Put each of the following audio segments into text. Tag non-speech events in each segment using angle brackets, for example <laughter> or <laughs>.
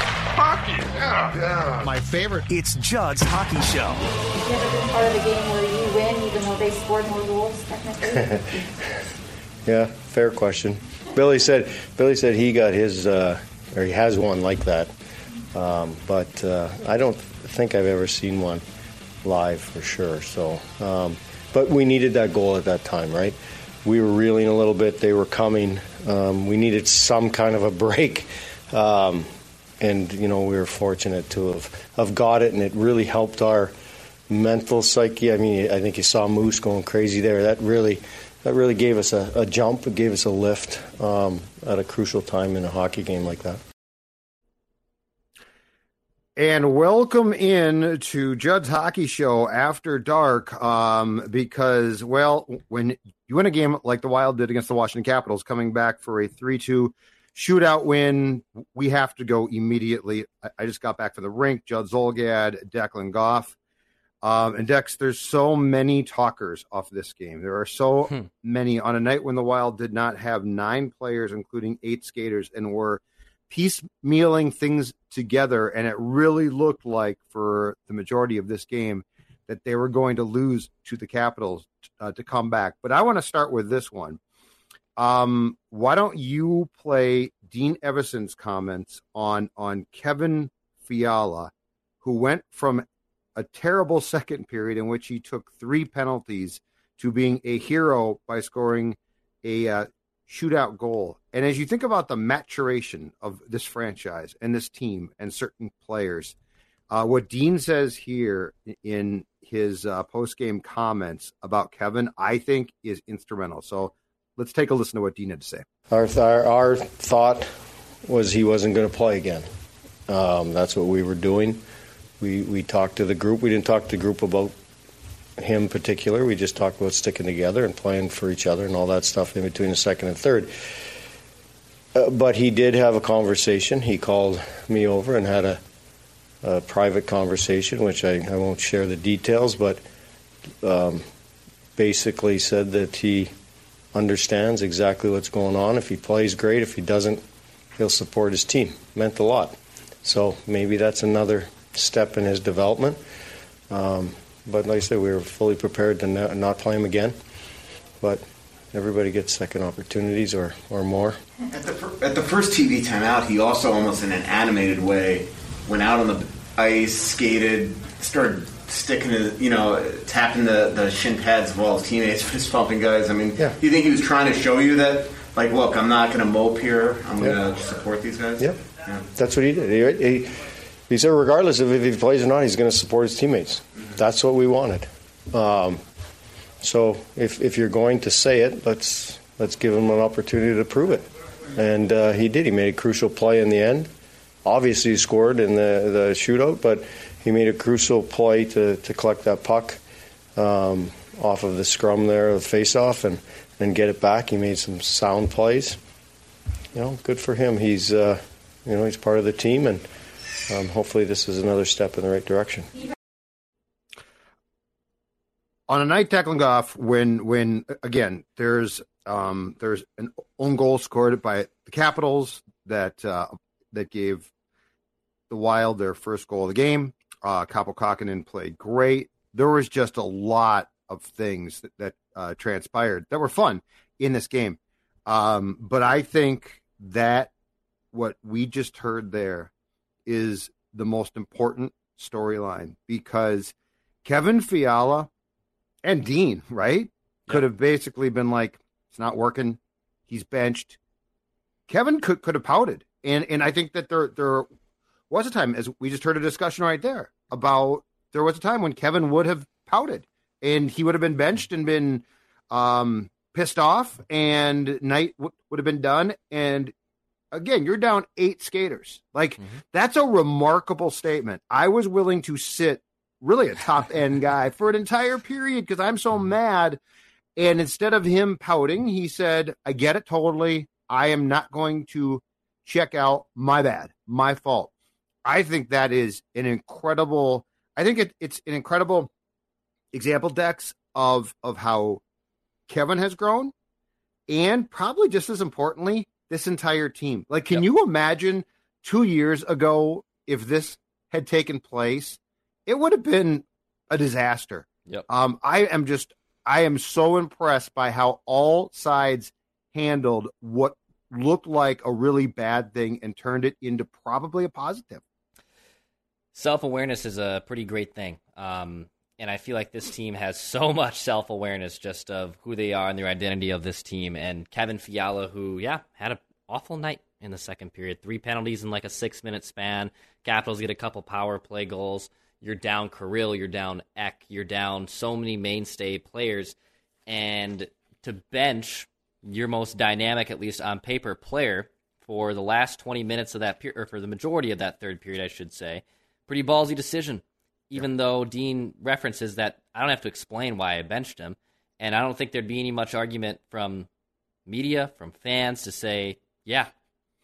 Hockey, yeah, yeah. My favorite. It's Judd's Hockey Show. You've never been part of a game where you win even though they scored more goals, technically? <laughs> yeah, fair question. Billy said Billy said he got his uh, or he has one like that, um, but uh, I don't think I've ever seen one live for sure. So, um, but we needed that goal at that time, right? We were reeling a little bit. They were coming. Um, we needed some kind of a break. Um, and you know we were fortunate to have, have got it, and it really helped our mental psyche. I mean, I think you saw Moose going crazy there. That really that really gave us a, a jump. It gave us a lift um, at a crucial time in a hockey game like that. And welcome in to Judd's Hockey Show after dark. Um, because, well, when you win a game like the Wild did against the Washington Capitals, coming back for a 3 2 shootout win. We have to go immediately. I, just got back from the rink. Judd Zulgad, Declan Goff. Um, and Dex, there's so many talkers off this game. There are so hmm. many on a night when the Wild did not have nine players, including eight skaters, and were piecemealing things together. And it really looked like for the majority of this game that they were going to lose to the Capitals uh, to come back. But I want to start with this one. Um, why don't you play Dean Evason's comments on on Kevin Fiala, who went from a terrible <laughs> second period in which he took three penalties to being a hero by scoring a uh, shootout goal. And as you think about the maturation of this franchise and this team and certain players, uh, what Dean says here in his uh, post game comments about Kevin, I think is instrumental. So Let's take a listen to what Dean had to say. Our, th- our thought was he wasn't going to play again. Um, that's what we were doing. We, we talked to the group. We didn't talk to the group about him in particular. We just talked about sticking together and playing for each other and all that stuff in between the second and third. Uh, but he did have a conversation. He called me over and had a, a private conversation, which I, I, won't share the details, but um, basically said that he understands exactly what's going on. If he plays great, if he doesn't, he'll support his team. Meant a lot. So maybe that's another step in his development. Um, but like I said, we were fully prepared to not play him again. But everybody gets second opportunities or, or more. At the, at the first TV timeout, he also almost in an animated way went out on the ice, skated, started sticking to, you know, tapping the, the shin pads of all his teammates, <laughs> fist pumping guys. I mean, yeah. do you think he was trying to show you that, like, look, I'm not going to mope here. I'm going to support these guys? Yep. Yeah. That's what he did. He, he, he, said, regardless of if he plays or not, he's going to support his teammates. Mm-hmm. That's what we wanted. Um, so if, if you're going to say it, let's let's give him an opportunity to prove it. And uh, he did. He made a crucial play in the end. Obviously, he scored in the, the shootout, but he made a crucial play to, to collect that puck um, off of the scrum there, the face-off, and, and get it back. He made some sound plays. You know, good for him. He's uh, you know he's part of the team, and um, hopefully this is another step in the right direction. On a night tackling off, when when again there's um, there's an own goal scored by the Capitals that uh, that gave the Wild their first goal of the game. Uh, Kaapo Kahkonen played great. There was just a lot of things that, that uh, transpired that were fun in this game. Um, but I think that what we just heard there is the most important storyline because Kevin Fiala and Dean, right, could have basically been like, it's not working. He's benched. Kevin could could have pouted, and and I think that there there was a time, as we just heard a discussion right there about there was a time when Kevin would have pouted, and he would have been benched and been um, pissed off, and night w- would have been done. And again, you're down eight skaters. Like Mm-hmm. that's a remarkable statement. I was willing to sit really a top <laughs> end guy for an entire period because I'm so Mm-hmm. mad. And instead of him pouting, he said, I get it totally. I am not going to check out. My bad. My fault. I think that is an incredible, I think it, it's an incredible example, Dex, of of how Kevin has grown, and probably just as importantly, this entire team. Like, can you imagine two years ago if this had taken place? It would have been a disaster. Yep. Um, I am just, I am so impressed by how all sides handled what looked like a really bad thing and turned it into probably a positive. Self awareness is a pretty great thing. Um, and I feel like this team has <laughs> so much self awareness just of who they are and their identity of this team. And Kevin Fiala, who, yeah, had an awful night in the second period. Three penalties in like a six minute span. Capitals get a couple power play goals. You're down Kirill, you're down Eck, you're down so many mainstay players. And to bench your most dynamic, at least on paper, player for the last 20 minutes of that period, or for the majority of that third period, I should say, pretty ballsy decision. Even though Dean references that I don't have to explain why I benched him, and I don't think there'd be any much argument from media, from fans to say, yeah,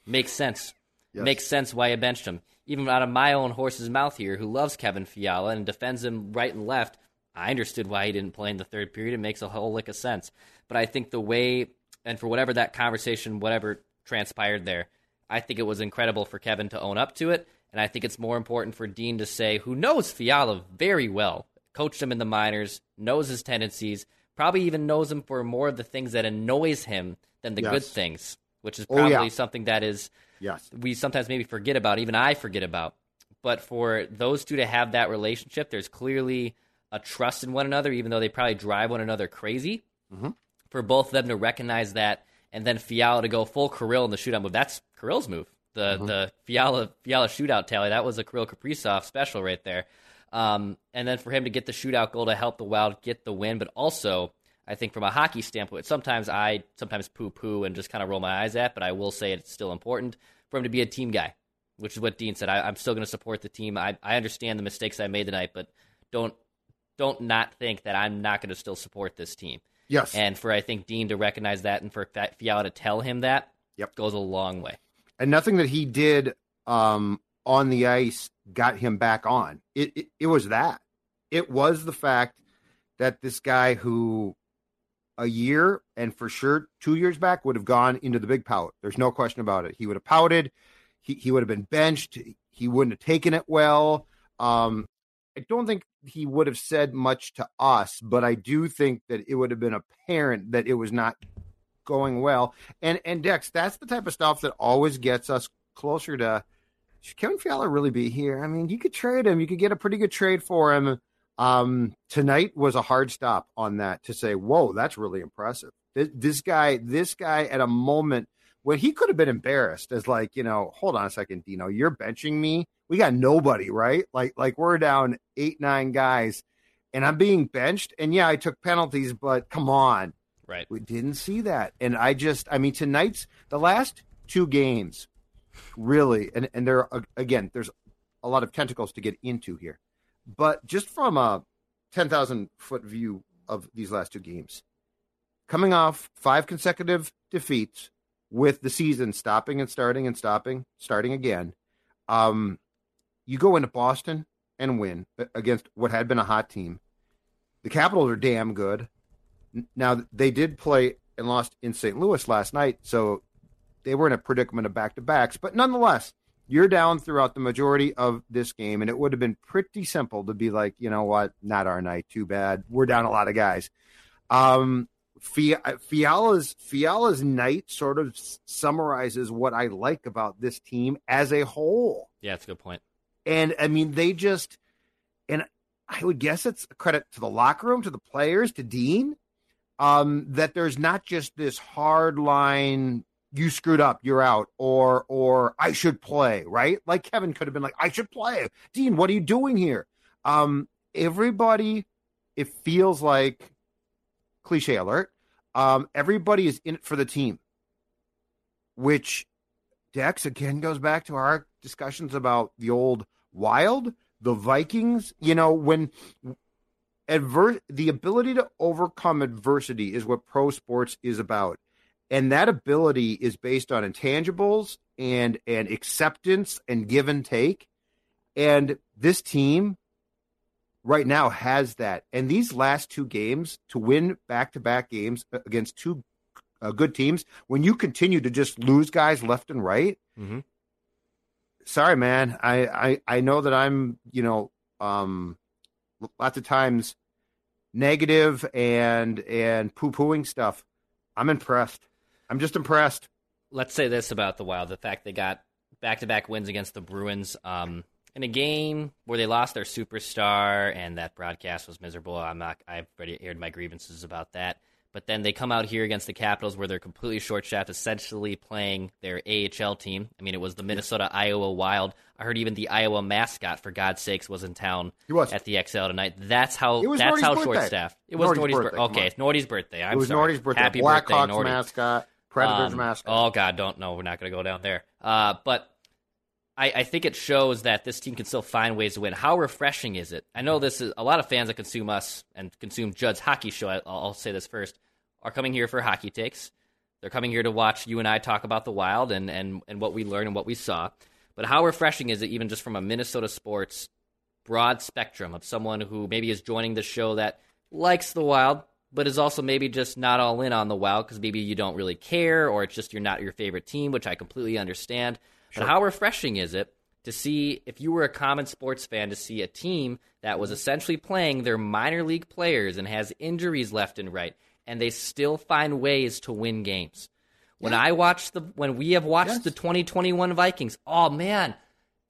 makes sense. Yes. Makes sense why I benched him. Even out of my own horse's mouth here, who loves Kevin Fiala and defends him right and left, I understood why he didn't play in the third period. It makes a whole lick of sense. But I think the way, and for whatever that conversation, whatever transpired there, I think it was incredible for Kevin to own up to it. And I think it's more important for Dean to say, who knows Fiala very well, coached him in the minors, knows his tendencies, probably even knows him for more of the things that annoys him than the Yes. good things, which is Oh, yeah. probably something that is Yes. we sometimes maybe forget about, even I forget about. But for those two to have that relationship, there's clearly a trust in one another, even though they probably drive one another crazy. Mm-hmm. For both of them to recognize that, and then Fiala to go full Kirill in the shootout move. That's Kirill's move. The the Fiala Fiala shootout tally. That was a Kirill Kaprizov special right there. Um, and then for him to get the shootout goal to help the Wild get the win, but also I think from a hockey standpoint, sometimes I sometimes poo poo and just kind of roll my eyes at, but I will say it's still important for him to be a team guy, which is what Dean said. I, I'm still going to support the team. I, I understand the mistakes I made tonight, but don't don't not think that I'm not going to still support this team. Yes. And for I think Dean to recognize that and for Fiala to tell him that, Yep. goes a long way. And nothing that he did um, on the ice got him back on. It, it it was that. It was the fact that this guy who a year and for sure two years back would have gone into the big pout. There's no question about it. He would have pouted. He he would have been benched. He wouldn't have taken it well. Um, I don't think he would have said much to us, but I do think that it would have been apparent that it was not going well. And and Dex, that's the type of stuff that always gets us closer to should Kevin Fiala really be here? I mean, you could trade him. You could get a pretty good trade for him. Um, tonight was a hard stop on that to say, whoa, that's really impressive. This, this guy, this guy at a moment when he could have been embarrassed as like, you know, hold on a second, Dino, you're benching me. We got nobody, right? Like, like we're down eight, nine guys and I'm being benched. And yeah, I took penalties, but come on. Right. We didn't see that. And I just, I mean, tonight's, the last two games, really, and, and there, again, there's a lot of tentacles to get into here. But just from a 10,000 foot view of these last two games, coming off five consecutive defeats with the season stopping and starting and stopping, starting again, um, you go into Boston and win against what had been a hot team. The Capitals are damn good. Now they did play and lost in St. Louis last night, so they were in a predicament of back to backs. But nonetheless, you're down throughout the majority of this game, and it would have been pretty simple to be like, you know what, not our night. Too bad. We're down a lot of guys. Um, Fiala's Fiala's night sort of summarizes what I like about this team as a whole. Yeah, that's a good point. And I mean, they just, and I would guess it's a credit to the locker room, to the players, to Dean, um, that there's not just this hard line, you screwed up, you're out, or or I should play, right? Like Kevin could have been like, I should play. Dean, what are you doing here? Um, everybody, it feels like cliche alert. Um, everybody is in it for the team, which Dex again goes back to our discussions about the old wild, the Vikings. You know, when adver- the ability to overcome adversity is what pro sports is about. And that ability is based on intangibles and and acceptance and give and take. And this team right now has that. And these last two games to win back to back games against two uh, good teams, when you continue to just lose guys left and right, mm-hmm. sorry, man. I, I, I know that I'm, you know, um, lots of times negative and and poo pooing stuff. I'm impressed. I'm just impressed. Let's say this about the Wild: the fact they got back to back wins against the Bruins. Um, in a game where they lost their superstar and that broadcast was miserable. I'm not. I've already aired my grievances about that. But then they come out here against the Capitals where they're completely short staffed, essentially playing their AHL team. I mean, it was the Minnesota Iowa Wild. I heard even the Iowa mascot, for God's sakes, was in town he was. at the XL tonight. That's how that's Nordy's how short staffed. It was Nordy's Nordy's birthday, birthday. Okay, it's Nordy's birthday. I'm it was sorry. Nordy's birthday. Happy Blackhawks birthday, Nordy. mascot, Predators Um, mascot. Oh God, don't know. We're not going to go down there. Uh, but I, I think it shows that this team can still find ways to win. How refreshing is it? I know this is a lot of fans that consume us and consume Judd's hockey show. I, I'll, I'll say this first: are coming here for hockey takes. They're coming here to watch you and I talk about the Wild and and and what we learned and what we saw. But how refreshing is it, even just from a Minnesota sports broad spectrum of someone who maybe is joining the show that likes the Wild, but is also maybe just not all in on the Wild because maybe you don't really care or it's just you're not your favorite team, which I completely understand. But how refreshing is it to see if you were a common sports fan to see a team that was mm-hmm. essentially playing their minor league players and has injuries left and right, and they still find ways to win games. When I watch the when we have watched Yes. the 2021 Vikings, oh man,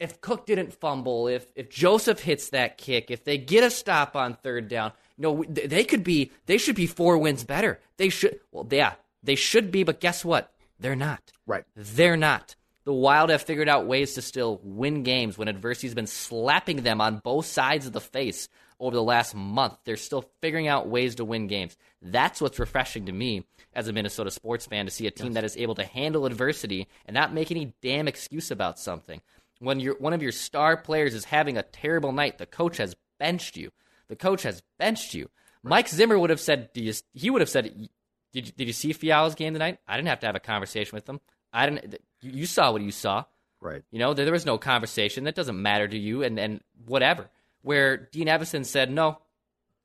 if Cook didn't fumble, if if Joseph hits that kick, if they get a stop on third down, you know they they could be they should be four wins better. They should well yeah they should be, but guess what? They're not. Right. They're not. The Wild have figured out ways to still win games when adversity's been slapping them on both sides of the face over the last month. They're still figuring out ways to win games. That's what's refreshing to me as a Minnesota sports fan to see a team that is able to handle adversity and not make any damn excuse about something. When your one of your star players is having a terrible night, the coach has benched you. The coach has benched you. Mike Zimmer would have said, do you, he would have said, did you, did you see Fiala's game tonight? I didn't have to have a conversation with him. I didn't. You you saw what you saw. Right. You know, there, there was no conversation. That doesn't matter to you, and and whatever. Where Dean Evason said, "No,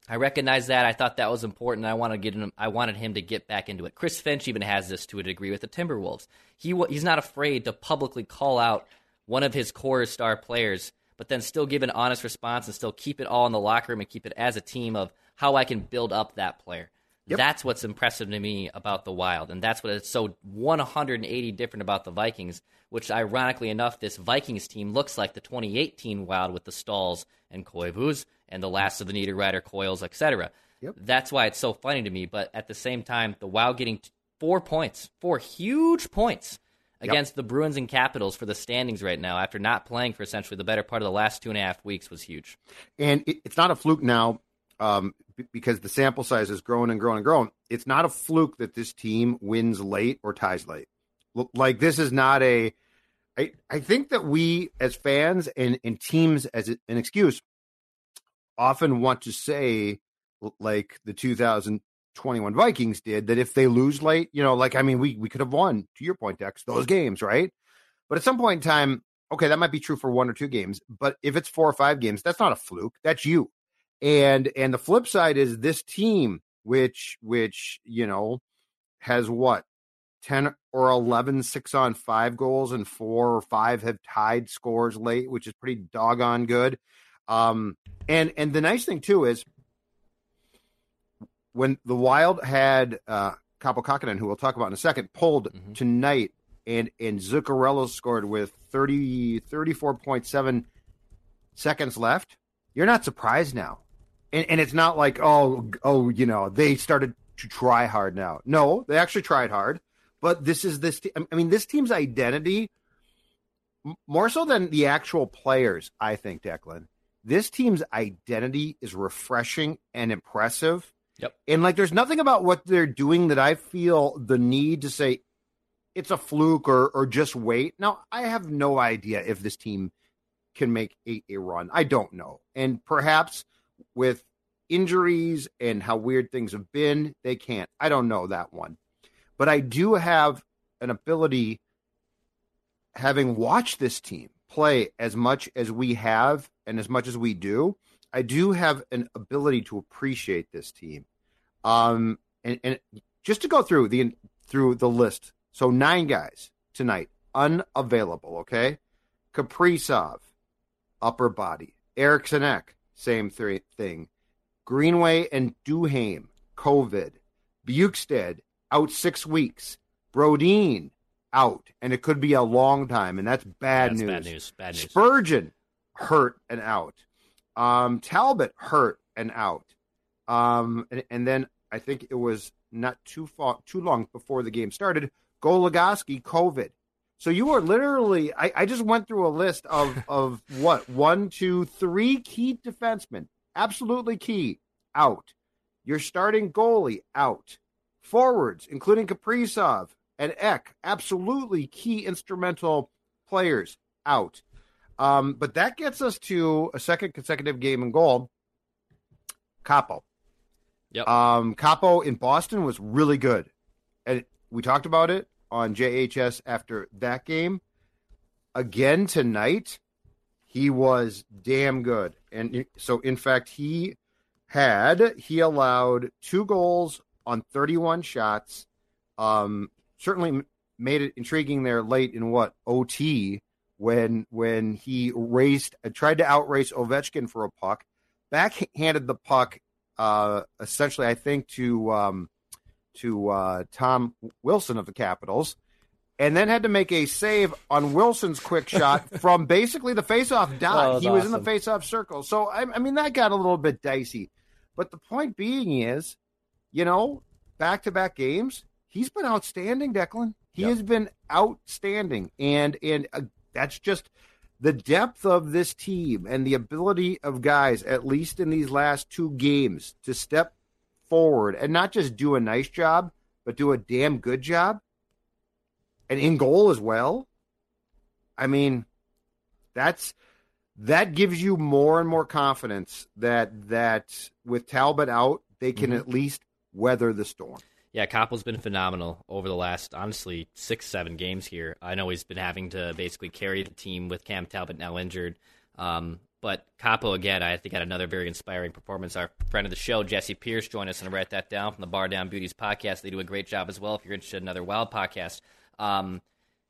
I recognize that. I thought that was important. I to get him. I wanted him to get back into it." Chris Finch even has this to a degree with the Timberwolves. He he's not afraid to publicly call out one of his core star players, but then still give an honest response and still keep it all in the locker room and keep it as a team of how I can build up that player. That's what's impressive to me about the Wild, and that's what is so 180 different about the Vikings. Which, ironically enough, this Vikings team looks like the 2018 Wild with the Staals and Koivus and the last of the Niederreiter Coyles, etc. Yep. That's why it's so funny to me. But at the same time, the Wild getting four points, four huge points against the Bruins and Capitals for the standings right now, after not playing for essentially the better part of the last two and a half weeks, was huge. and it, it's not a fluke now um, b- because the sample size is growing and growing and growing. It's not a fluke that this team wins late or ties late. L- Like this is not a. I I think that we as fans and and teams as an excuse often want to say like the 2021 Vikings did that if they lose late, you know, like I mean we we could have won to your point Dex those games, right? But at some point in time, okay, that might be true for one or two games, but if it's four or five games, that's not a fluke. That's you. And and the flip side is this team, which which you know has what ten or 11 six on five goals, and four or five have tied scores late, which is pretty doggone good. Um, and and the nice thing too is when the Wild had uh, Kaapo Kahkonen, who we'll talk about in a second, pulled Mhm. tonight and and Zuccarello scored with 30 34.7 seconds left, you're not surprised now. And, and it's not like oh oh you know they started to try hard now. No, they actually tried hard, but this is this. Te- I mean, this team's identity more so than the actual players. I think Declan, this team's identity is refreshing and impressive. Yep. And like, there's nothing about what they're doing that I feel the need to say it's a fluke or or just wait. Now, I have no idea if this team can make a, a run. I don't know, and perhaps with injuries and how weird things have been, they can't. I don't know that one. But I do have an ability, having watched this team play as much as we have and as much as we do, I do have an ability to appreciate this team. Um, and, and just to go through the through the list, so nine guys tonight unavailable. Okay, Kaprizov, upper body. Eriksson Ek, same three thing. Greenway and Duhaime, COVID. Bjugstad, out six weeks. Brodin, out. And it could be a long time, and that's bad That's news. bad news. Bad news. Spurgeon, hurt and out. Um, Talbot, hurt and out. Um, and, and then I think it was not too far, too long before the game started. Goligoski, COVID. So you are literally. I, I just went through a list of <laughs> of what one, two, three key defensemen, absolutely key, out. Your starting goalie out. Forwards, including Kaprizov and Ek, absolutely key instrumental players out. Um, but that gets us to a second consecutive game in goal. Kaapo. Yep. Um, Kaapo in Boston was really good, and we talked about it on JHS after that game. Again tonight, he was damn good, and so in fact he had he allowed two goals on 31 shots. Um, certainly made it intriguing there late in what OT when when he raced uh, tried to outrace Ovechkin for a puck, backhanded the puck uh, essentially I think to um, to uh, Tom Wilson of the Capitals, and then had to make a save on Wilson's quick <laughs> shot from basically the faceoff dot. Was he was in the faceoff circle, so I, I mean that got a little bit dicey. But the point being is, you know, back to back games, he's been outstanding, Declan. He Yep. has been outstanding, and and uh, that's just the depth of this team and the ability of guys, at least in these last two games, to step forward and not just do a nice job, but do a damn good job, and in goal as well. I mean, that's that gives you more and more confidence that that with Talbot out, they can Mhm. at least weather the storm. Yeah, Kaapo's been phenomenal over the last, honestly, six, seven games here. I know he's been having to basically carry the team with Cam Talbot now injured. Um, but Kaapo, again, I think had another very inspiring performance. Our friend of the show, Jesse Pierce, joined us and write that down from the Bar Down Beauties podcast. They do a great job as well if you're interested in another Wild podcast. Um,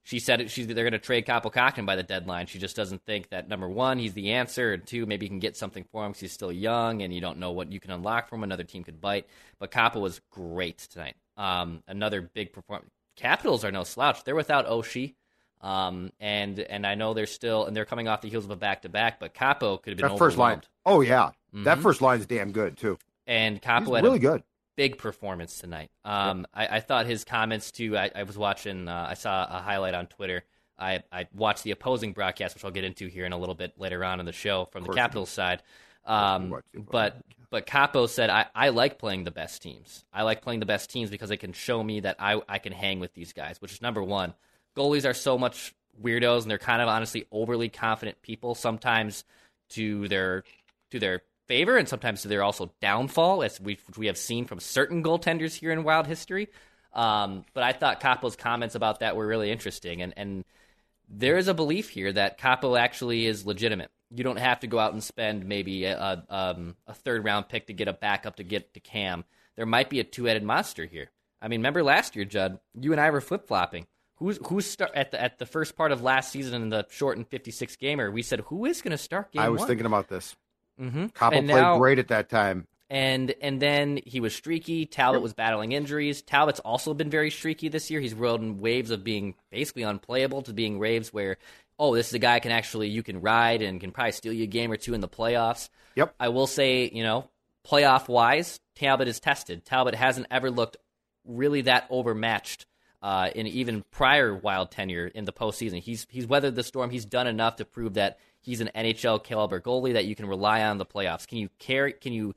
she said she's, they're going to trade Kaapo Kahkonen by the deadline. She just doesn't think that, number one, he's the answer, and two, maybe you can get something for him because he's still young and you don't know what you can unlock from him. Another team could bite. But Kaapo was great tonight. Um, another big performance. Capitals are no slouch. They're without Oshie. Um, and and I know they're still and they're coming off the heels of a back to back, but Kaapo could have been That first line, oh yeah, that Mhm. first line's damn good too. And Kaapo He's had really a good. big performance tonight. Um, I, I thought his comments too. I, I was watching. Uh, I saw a highlight on Twitter. I, I watched the opposing broadcast, which I'll get into here in a little bit later on in the show from the Capitals side. Um, watch the opposing but but Kaapo said I, I like playing the best teams. I like playing the best teams because they can show me that I I can hang with these guys. Which is number one. Goalies are so much weirdos, and they're kind of honestly overly confident people. Sometimes to their to their favor, and sometimes to their also downfall, as we we have seen from certain goaltenders here in Wild history. Um, but I thought Kaapo's comments about that were really interesting, and and there is a belief here that Kaapo actually is legitimate. You don't have to go out and spend maybe a, um, a third round pick to get a backup to get to Cam. There might be a two headed monster here. I mean, remember last year, Judd? You and I were flip flopping. Who's who's start at the at the first part of last season in the shortened fifty six gamer? We said who is going to start game I was one? thinking about this. mm-hmm. And played now, great at that time. And and then he was streaky. Talbot was battling injuries. Talbot's also been very streaky this year. He's rolled in waves of being basically unplayable to being waves where, oh, this is a guy can actually you can ride and can probably steal you a game or two in the playoffs. Yep. I will say, you know, playoff wise, Talbot is tested. Talbot hasn't ever looked really that overmatched uh, in even prior Wild tenure in the postseason. He's he's weathered the storm. He's done enough to prove that he's an NHL caliber goalie that you can rely on in the playoffs. Can you carry? Can you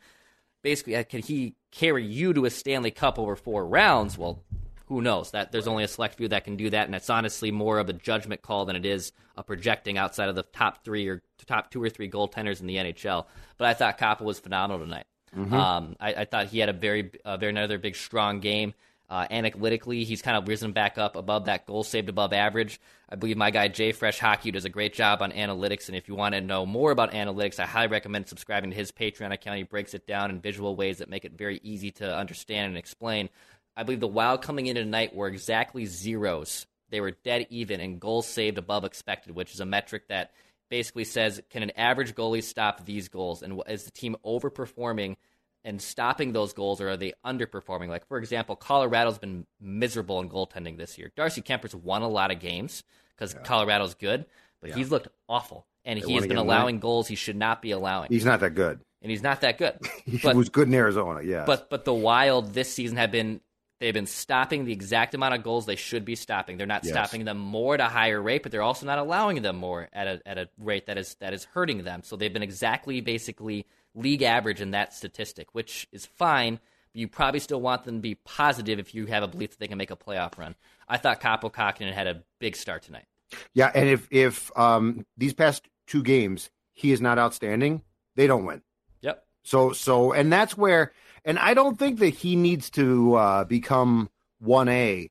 basically uh, can he carry you to a Stanley Cup over four rounds? Well, who knows? That there's only a select few that can do that, and it's honestly more of a judgment call than it is a projecting outside of the top three or top two or three goaltenders in the NHL. But I thought Kaapo was phenomenal tonight. Mm-hmm. Um, I, I, thought he had a very, a very another big strong game. Uh, analytically, he's kind of risen back up above that goal saved above average. I believe my guy JFresh Hockey does a great job on analytics, and if you want to know more about analytics, I highly recommend subscribing to his Patreon account. He breaks it down in visual ways that make it very easy to understand and explain. I believe the Wild coming in tonight were exactly zeros. They were dead even and goals saved above expected, which is a metric that basically says can an average goalie stop these goals? And is the team overperforming and stopping those goals, or are they underperforming? Like, for example, Colorado's been miserable in goaltending this year. Darcy Kuemper's won a lot of games because yeah. Colorado's good, but yeah. he's looked awful. And they he has been allowing goals he should not be allowing. He's not that good. And he's not that good. <laughs> he but, was good in Arizona, yeah. But but the Wild this season have been They've been stopping the exact amount of goals they should be stopping. They're not yes. stopping them more at a higher rate, but they're also not allowing them more at a at a rate that is that is hurting them. So they've been exactly basically league average in that statistic, which is fine. But you probably still want them to be positive if you have a belief that they can make a playoff run. I thought Kaapo Kahkonen had a big start tonight. Yeah, and if if um, these past two games he is not outstanding, they don't win. Yep. So so and that's where and I don't think that he needs to uh, become 1A,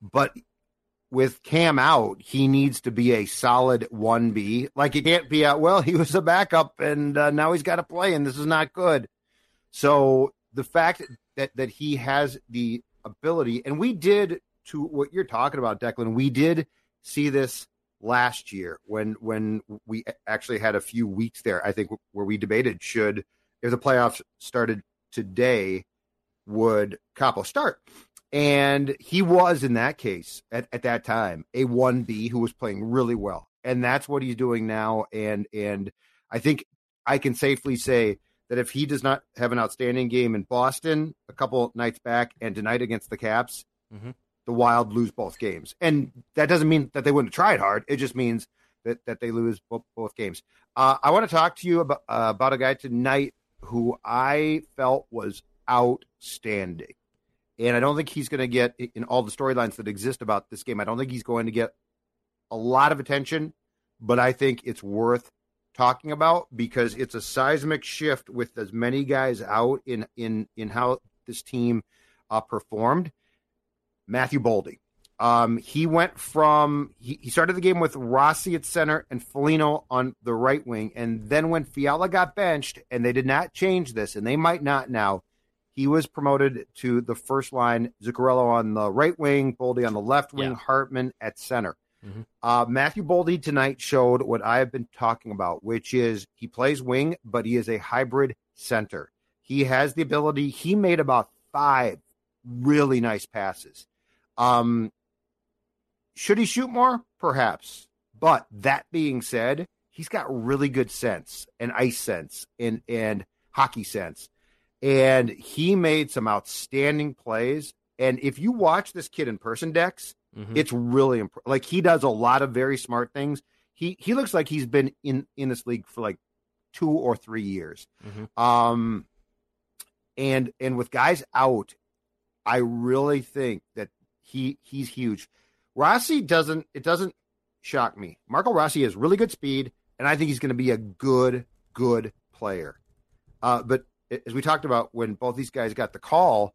but with Cam out, he needs to be a solid 1B. Like he can't be out, well, he was a backup and uh, now he's got to play, and this is not good. So the fact that, that he has the ability, and we did to what you're talking about, Declan, we did see this last year when when we actually had a few weeks there, I think, where we debated should if the playoffs started today would Kaapo start. And he was in that case at, at that time a 1B who was playing really well. And that's what he's doing now. And and I think I can safely say that if he does not have an outstanding game in Boston a couple nights back and tonight against the Caps, mm-hmm. the Wild lose both games. And that doesn't mean that they wouldn't have tried hard. It just means that, that they lose both, both games. Uh, I want to talk to you about, uh, about a guy tonight who I felt was outstanding. And I don't think he's going to get in all the storylines that exist about this game. I don't think he's going to get a lot of attention, but I think it's worth talking about because it's a seismic shift with as many guys out in in in how this team uh, performed. Matthew Boldy. Um, he went from he, he, started the game with Rossi at center and Foligno on the right wing, and then when Fiala got benched, and they did not change this, and they might not now, he was promoted to the first line. Zuccarello on the right wing, Boldy on the left wing, yeah. Hartman at center. Mm-hmm. Uh, Matthew Boldy tonight showed what I have been talking about, which is he plays wing, but he is a hybrid center. He has the ability. He made about five really nice passes. Um, should he shoot more? Perhaps. But that being said, he's got really good sense and ice sense and, and hockey sense. And he made some outstanding plays. And if you watch this kid in person, Dex, mm-hmm. it's really imp- like he does a lot of very smart things. He he looks like he's been in in this league for like two or three years. Mm-hmm. Um, and and with guys out, I really think that he he's huge. Rossi doesn't it doesn't shock me. Marco Rossi has really good speed, and I think he's going to be a good good player. Uh, but as we talked about when both these guys got the call,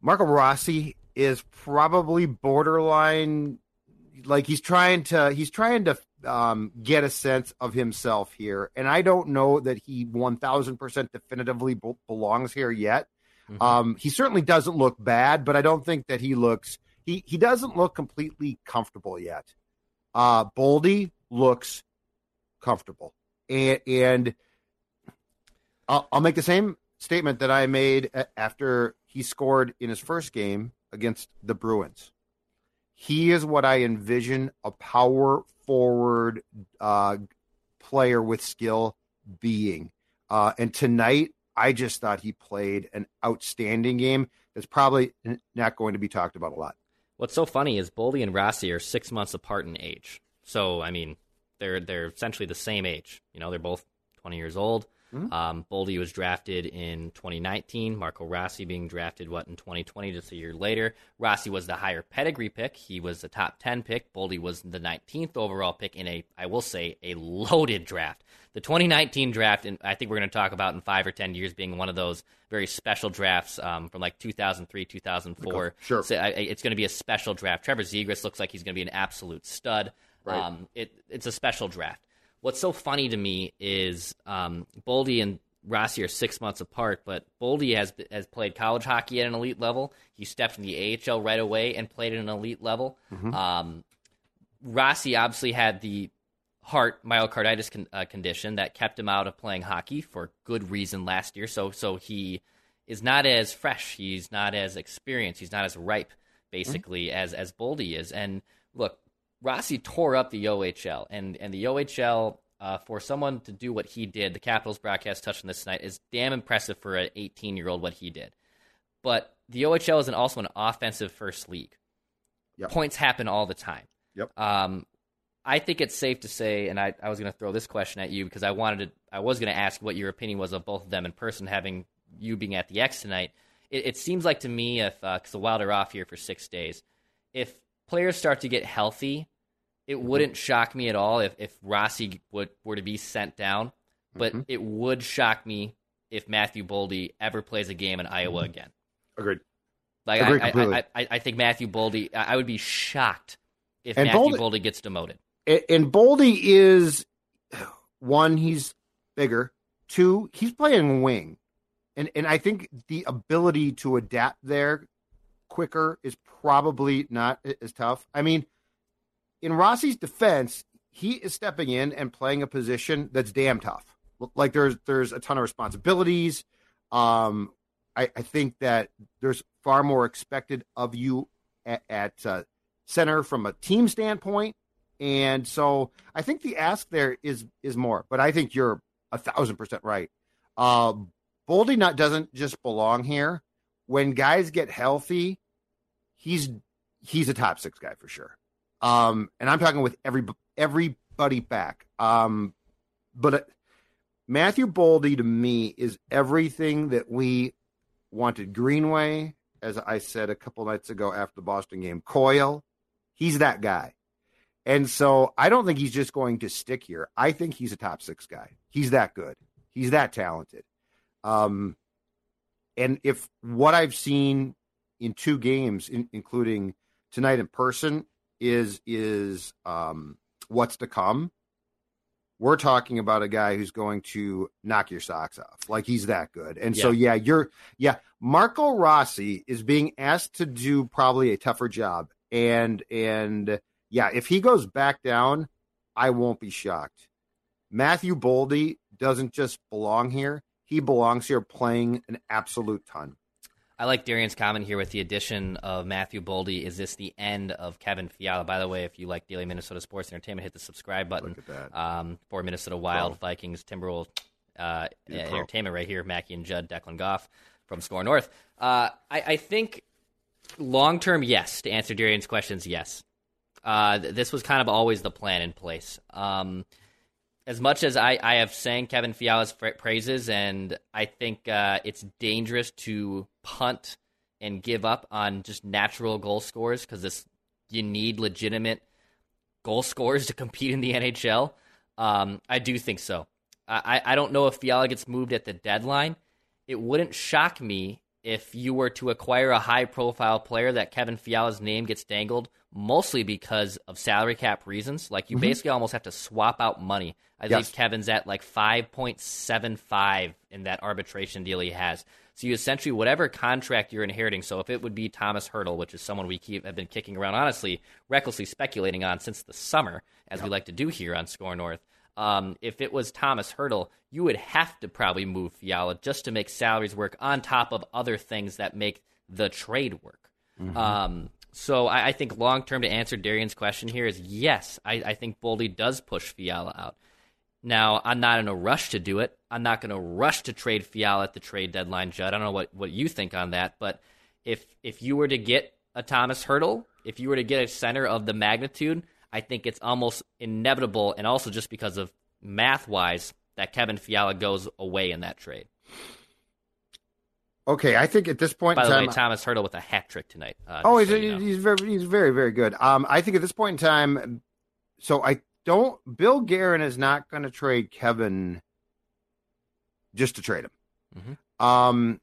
Marco Rossi is probably borderline like he's trying to he's trying to um, get a sense of himself here, and I don't know that he one thousand percent definitively belongs here yet. Mm-hmm. Um, he certainly doesn't look bad, but I don't think that he looks he he doesn't look completely comfortable yet. Uh, Boldy looks comfortable, and and I'll, I'll make the same statement that I made after he scored in his first game against the Bruins. He is what I envision a power forward uh, player with skill being. Uh, and tonight, I just thought he played an outstanding game. That's probably not going to be talked about a lot. What's so funny is Boldy and Rossi are six months apart in age. So I mean, they're they're essentially the same age. You know, they're both 20 years old. Mm-hmm. Um, Boldy was drafted in 2019. Marco Rossi being drafted what in 2020, just a year later. Rossi was the higher pedigree pick. He was the top 10 pick. Boldy was the 19th overall pick in a, I will say, a loaded draft. The 2019 draft, and I think we're going to talk about in five or 10 years being one of those very special drafts um, from like 2003, 2004. Sure. So I, it's going to be a special draft. Trevor Zegras looks like he's going to be an absolute stud. Right. Um, it, it's a special draft what's so funny to me is um, Boldy and Rossi are six months apart, but Boldy has has played college hockey at an elite level. He stepped from the AHL right away and played at an elite level. Mm-hmm. Um, Rossi obviously had the heart myocarditis con- uh, condition that kept him out of playing hockey for good reason last year. So so he is not as fresh. He's not as experienced. He's not as ripe, basically, mm-hmm. as as Boldy is. And look, Rossi tore up the OHL, and and the OHL uh, for someone to do what he did, the Capitals broadcast touched on this tonight, is damn impressive for an 18 year old what he did. But the OHL is an, also an offensive first league. Yep. Points happen all the time. Yep. Um, I think it's safe to say, and I, I was going to throw this question at you because I wanted to, I was going to ask what your opinion was of both of them in person, having you being at the X tonight. It, it seems like to me, if because uh, the Wild are off here for six days, if players start to get healthy it mm-hmm. wouldn't shock me at all if, if Rossi would were to be sent down, but mm-hmm. it would shock me if Matthew Boldy ever plays a game in Iowa mm-hmm. again. Agreed. Like Agreed I, I, I, I, think Matthew Boldy. I would be shocked if and Matthew Boldy, Boldy gets demoted. And Boldy is one. He's bigger. Two. He's playing wing, and and I think the ability to adapt there quicker is probably not as tough. I mean, in Rossi's defense, he is stepping in and playing a position that's damn tough. Like there's there's a ton of responsibilities. Um, I, I think that there's far more expected of you at, at uh, center from a team standpoint, and so I think the ask there is is more. But I think you're a thousand percent right. Uh, Boldy not doesn't just belong here. When guys get healthy, he's he's a top six guy for sure. Um, and I'm talking with every everybody back. Um, but uh, Matthew Boldy to me is everything that we wanted. Greenway, as I said a couple nights ago after the Boston game, Coyle, he's that guy. And so I don't think he's just going to stick here. I think he's a top six guy. He's that good. He's that talented. Um, and if what I've seen in two games, in, including tonight in person, is is um, what's to come. We're talking about a guy who's going to knock your socks off. Like he's that good. And yeah. so yeah, you're yeah, Marco Rossi is being asked to do probably a tougher job. And and yeah, if he goes back down, I won't be shocked. Matthew Boldy doesn't just belong here. He belongs here playing an absolute ton. I like Darian's comment here with the addition of Matthew Boldy. Is this the end of Kevin Fiala? By the way, if you like daily Minnesota sports entertainment, hit the subscribe button um, for Minnesota Wild, Pro. Vikings, Timberwolves uh, entertainment right here. Mackey and Judd, Declan Goff from Score North. Uh, I, I, think long term, yes. To answer Darian's questions, yes. Uh, this was kind of always the plan in place. Um, as much as I, I have sang Kevin Fiala's praises, and I think uh, it's dangerous to punt and give up on just natural goal scores because this you need legitimate goal scorers to compete in the NHL. Um, I do think so. I, I don't know if Fiala gets moved at the deadline. It wouldn't shock me if you were to acquire a high profile player that Kevin Fiala's name gets dangled, mostly because of salary cap reasons. Like you mm-hmm. basically almost have to swap out money. I yes. think Kevin's at like 5.75 in that arbitration deal he has. So you essentially whatever contract you're inheriting. So if it would be Thomas Hertl, which is someone we keep have been kicking around, honestly, recklessly speculating on since the summer, as yep. we like to do here on Score North. Um, if it was Thomas Hertl, you would have to probably move Fiala just to make salaries work on top of other things that make the trade work. Mm-hmm. Um, so I, I think long term to answer Darian's question here is yes, I, I think Boldy does push Fiala out. Now I'm not in a rush to do it. I'm not going to rush to trade Fiala at the trade deadline, Judd. I don't know what, what you think on that, but if if you were to get a Thomas Hertl, if you were to get a center of the magnitude, I think it's almost inevitable, and also just because of math wise, that Kevin Fiala goes away in that trade. Okay, I think at this point By in the time, way, Thomas Hertl with a hat trick tonight. Uh, oh, he's, so you know. he's very he's very very good. Um, I think at this point in time, so I don't. Bill Guerin is not going to trade Kevin just to trade him. Mhm. Um,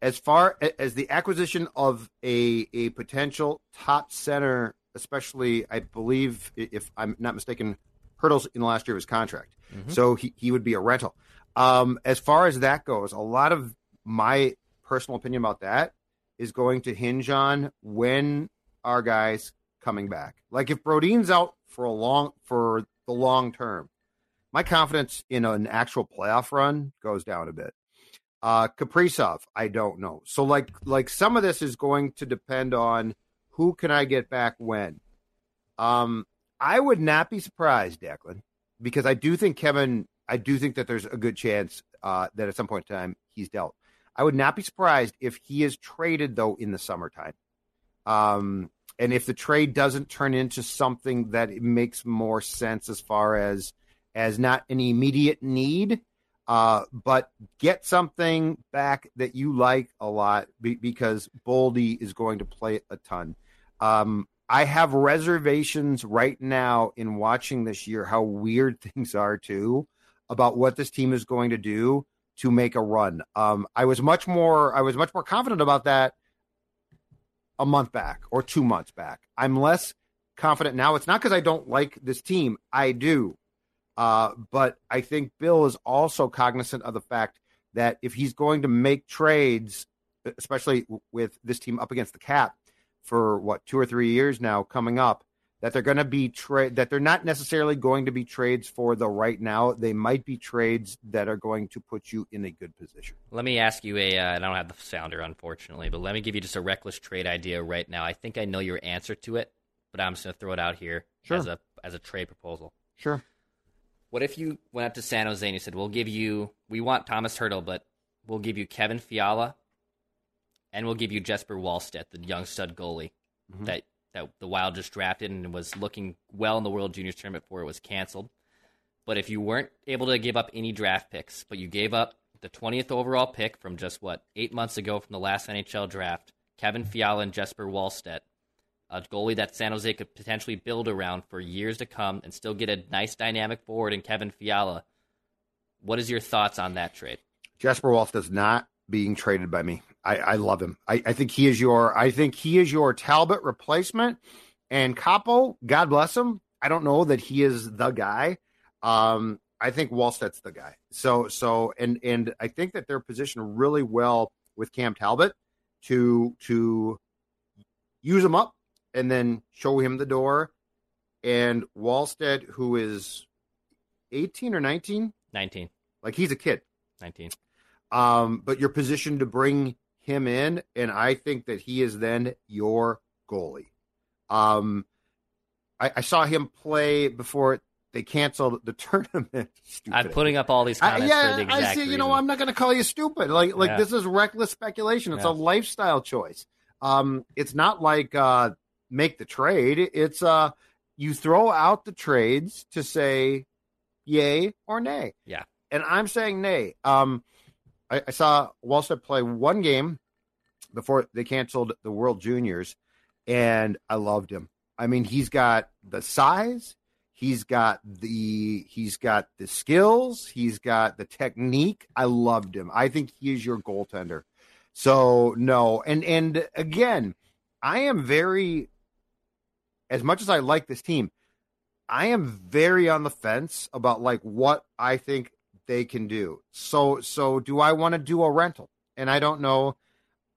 as far as the acquisition of a a potential top center, especially I believe if I'm not mistaken, Hertl's in the last year of his contract, so he, he would be a rental. Um, as far as that goes, a lot of my personal opinion about that is going to hinge on when our guys coming back. Like if Brodin's out for a long for the long term, my confidence in an actual playoff run goes down a bit. Uh Kaprizov, I don't know. So like like some of this is going to depend on who can I get back when. Um I would not be surprised, Declan, because I do think Kevin I do think that there's a good chance uh that at some point in time he's dealt. I would not be surprised if he is traded though in the summertime. Um, and if the trade doesn't turn into something that makes more sense as far as as not an immediate need, uh, but get something back that you like a lot be, because Boldy is going to play a ton. Um, I have reservations right now in watching this year how weird <laughs> things are too about what this team is going to do to make a run. Um, I was much more I was much more confident about that a month back or two months back. I'm less confident now. It's not because I don't like this team. I do. Uh, but I think Bill is also cognizant of the fact that if he's going to make trades, especially with this team up against the cap for what two or three years now coming up, that they're going to be trade that they're not necessarily going to be trades for the right now. They might be trades that are going to put you in a good position. Let me ask you a. Uh, I don't have the sounder, unfortunately, but let me give you just a reckless trade idea right now. I think I know your answer to it, but I'm just going to throw it out here Sure. as a as a trade proposal. Sure. What if you went up to San Jose and you said, "We'll give you. We want Thomas Hertl, but we'll give you Kevin Fiala, and we'll give you Jesper Wallstedt, the young stud goalie Mm-hmm. that that the Wild just drafted and was looking well in the World Juniors tournament before it was canceled. But if you weren't able to give up any draft picks, but you gave up the 20th overall pick from just what eight months ago from the last NHL draft, Kevin Fiala and Jesper Wallstedt, a goalie that San Jose could potentially build around for years to come and still get a nice dynamic forward in Kevin Fiala. What is your thoughts on that trade? Jesper Wolf is not being traded by me. I, I love him. I, I think he is your I think he is your Talbot replacement. And Kaapo, God bless him. I don't know that he is the guy. Um, I think Wallstedt's the guy. So so and and I think that they're positioned really well with Cam Talbot to to use him up and then show him the door. And Wallstedt, who is 18 or 19, 19. like he's a kid. 19. Um, but you're positioned to bring him in, and I think that he is then your goalie. Um, I, I saw him play before they canceled the <laughs> tournament. Stupid. I'm putting up all these I, comments yeah, for the I see. You know. I'm not going to call you stupid. Like, like Yeah. this is reckless speculation. It's Yeah. a lifestyle choice. Um, it's not like uh, make the trade. It's uh, you throw out the trades to say yay or nay. Yeah. and I'm saying nay. Um, I, I saw Wallstedt play one game before they canceled the World Juniors, and I loved him. I mean, he's got the size, he's got the he's got the skills, he's got the technique. I loved him. I think he is your goaltender. So no, and and again, I am very as much as I like this team, I am very on the fence about like what I think they can do. So so do I want to do a rental? And I don't know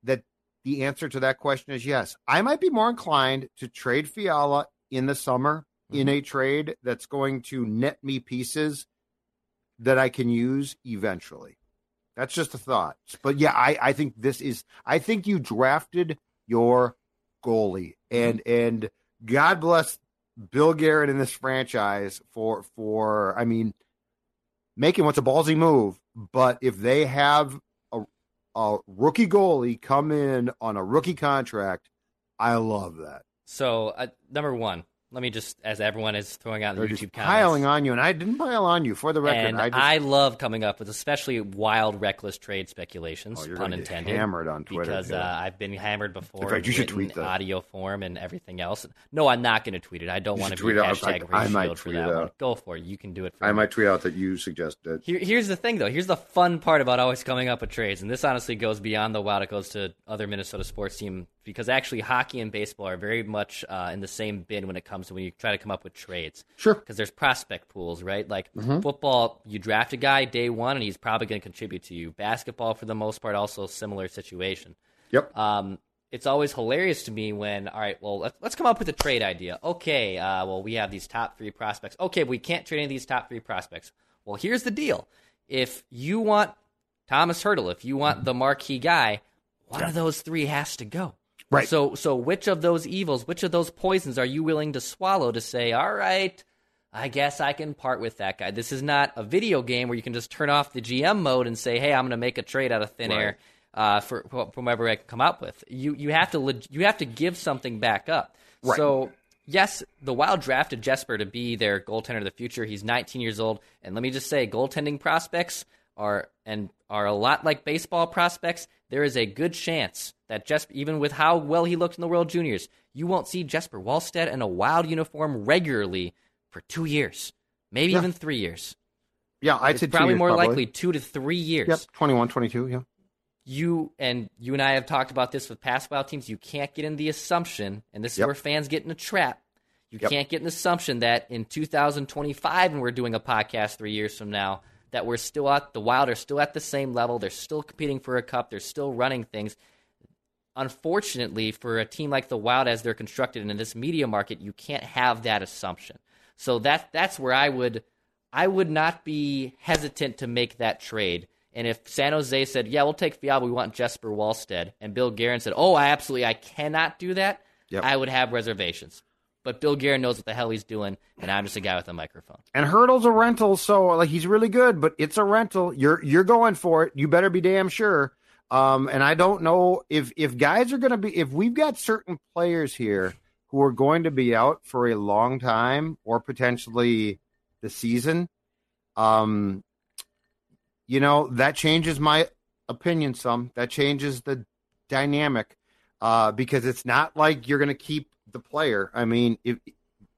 that the answer to that question is yes. I might be more inclined to trade Fiala in the summer in mm-hmm. a trade that's going to net me pieces that I can use eventually. That's just a thought. But yeah, I, I think this is I think you drafted your goalie mm-hmm. and and God bless Bill Guerin in this franchise for for I mean making what's a ballsy move, but if they have a a rookie goalie come in on a rookie contract, I love that. So uh, number one, let me just, as everyone is throwing out They're the just YouTube comments, piling on you, and I didn't pile on you for the record. and I, I, love coming up with especially wild, reckless trade speculations, Oh, you're pun intended. hammered on Twitter, because uh, I've been hammered before. In fact, you should tweet that. audio form and everything else. No, I'm not going to tweet it. I don't want to be out. hashtag I- I might tweet that it one. out. Go for it. You can do it. For I me. might tweet out that you suggested. Here, here's the thing, though. Here's the fun part about always coming up with trades, and this honestly goes beyond the Wild. It goes to other Minnesota sports team because actually hockey and baseball are very much uh, in the same bin when it comes to when you try to come up with trades. Sure. Because there's prospect pools, right? Like Mhm. football, you draft a guy day one, and he's probably going to contribute to you. Basketball, for the most part, also a similar situation. Yep. Um, it's always hilarious to me when, all right, well, let's, let's come up with a trade idea. Okay, uh, well, we have these top three prospects. Okay, we can't trade any of these top three prospects. Well, here's the deal. If you want Thomas Hertl, if you want the marquee guy, one of those three has to go. Right. So, so which of those evils, which of those poisons are you willing to swallow to say, all right, I guess I can part with that guy. This is not a video game where you can just turn off the GM mode and say, "Hey, I'm going to make a trade out of thin Right. air uh, for whomever I can come up with." You you have to leg- you have to give something back up. Right. So yes, the Wild drafted Jesper to be their goaltender of the future. He's 19 years old, and let me just say, goaltending prospects are and are a lot like baseball prospects. There is a good chance that Jesper, even with how well he looked in the World Juniors, you won't see Jesper Wallstedt in a Wild uniform regularly for two years, maybe Yeah. even three years. Yeah, I'd It's say probably years, more probably. likely two to three years. Yep, 21, 22, yeah. You and you and I have talked about this with past Wild teams. You can't get in the assumption, and this is Yep. where fans get in a trap. You Yep. can't get an assumption that in 2025, and we're doing a podcast three years from now, that we're still at the Wild are still at the same level. They're still competing for a cup. They're still running things. Unfortunately, for a team like the Wild, as they're constructed in this media market, you can't have that assumption. So that that's where I would I would not be hesitant to make that trade. And if San Jose said, "Yeah, we'll take Fiala, we want Jesper Wallstedt," and Bill Guerin said, "Oh, I absolutely I cannot do that," Yep. I would have reservations. But Bill Guerin knows what the hell he's doing, and I'm just a guy with a microphone. And Hertl's a rental, so like he's really good, but it's a rental. You're you're going for it. You better be damn sure. Um, and I don't know if if guys are going to be if we've got certain players here who are going to be out for a long time or potentially the season. Um, you know that changes my opinion some. That changes the dynamic uh, because it's not like you're going to keep the player. I mean, if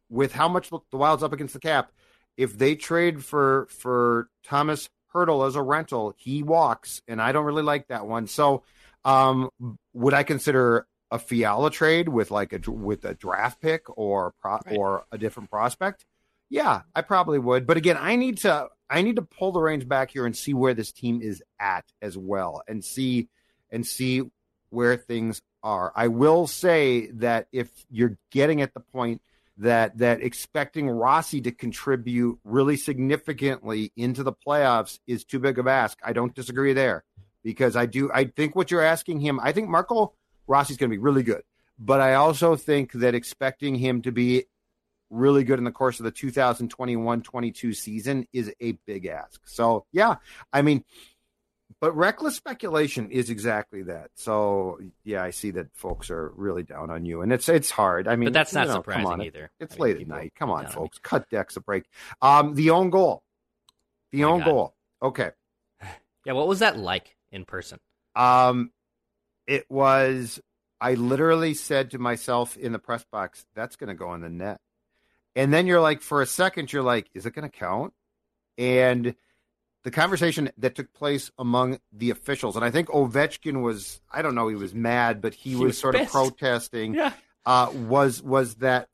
with how much the Wild's up against the cap, if they trade for for Thomas Hertl as a rental, he walks, and I don't really like that one. So, um, would I consider a Fiala trade with like a with a draft pick or pro, or a different prospect? Yeah, I probably would. But again, I need to I need to pull the reins back here and see where this team is at as well, and see and see where things are. I will say that if you're getting at the point that that expecting Rossi to contribute really significantly into the playoffs is too big of ask. I don't disagree there because I do I think what you're asking him, I think Marco Rossi's going to be really good. But I also think that expecting him to be really good in the course of the 2021-22 season is a big ask. So, yeah, I mean, but reckless speculation is exactly that. So yeah, I see that folks are really down on you, and it's it's hard. I mean, But that's not know, surprising either. It's I mean, late at night. Come on, folks, cut decks a break. Um, the own goal, the My own goal. Okay. <sighs> Yeah, what was that like in person? Um, it was. I literally said to myself in the press box, "That's going to go in the net," and then you're like, for a second, you're like, "Is it going to count?" And the conversation that took place among the officials, and I think Ovechkin was, I don't know, he was mad, but he, He was, was sort pissed. of protesting. Yeah. Uh, was was that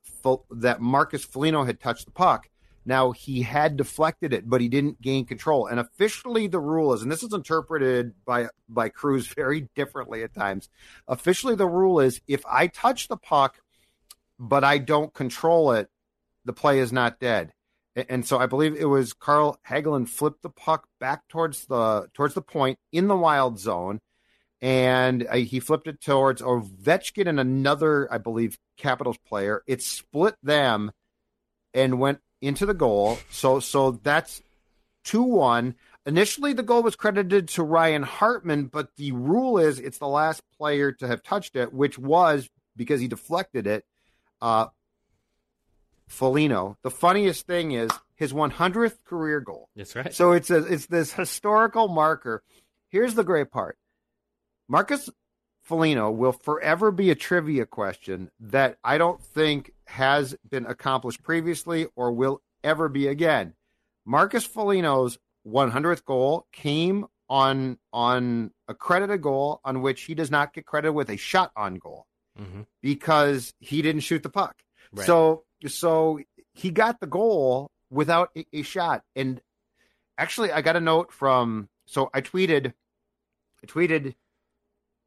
that Marcus Foligno had touched the puck. Now he had deflected it, but he didn't gain control. And officially, the rule is, and this is interpreted by by crews <laughs> very differently at times. Officially, the rule is if I touch the puck, but I don't control it, the play is not dead. And, so I believe it was Carl Hagelin flipped the puck back towards the towards the point in the wild zone, and uh, he flipped it towards Ovechkin and another, I believe, Capitals player. It split them and went into the goal. So so that's two one. Initially, the goal was credited to Ryan Hartman, but the rule is it's the last player to have touched it, which was because he deflected it. Uh, Foligno. The funniest thing is his 100th career goal. That's right. So it's a, it's this historical marker. Here's the great part: Marcus Foligno will forever be a trivia question that I don't think has been accomplished previously or will ever be again. Marcus Foligno's 100th goal came on on a credited goal on which he does not get credited with a shot on goal mm-hmm. because he didn't shoot the puck. Right. So so he got the goal without a, a, shot. And actually, I got a note from so I tweeted, I tweeted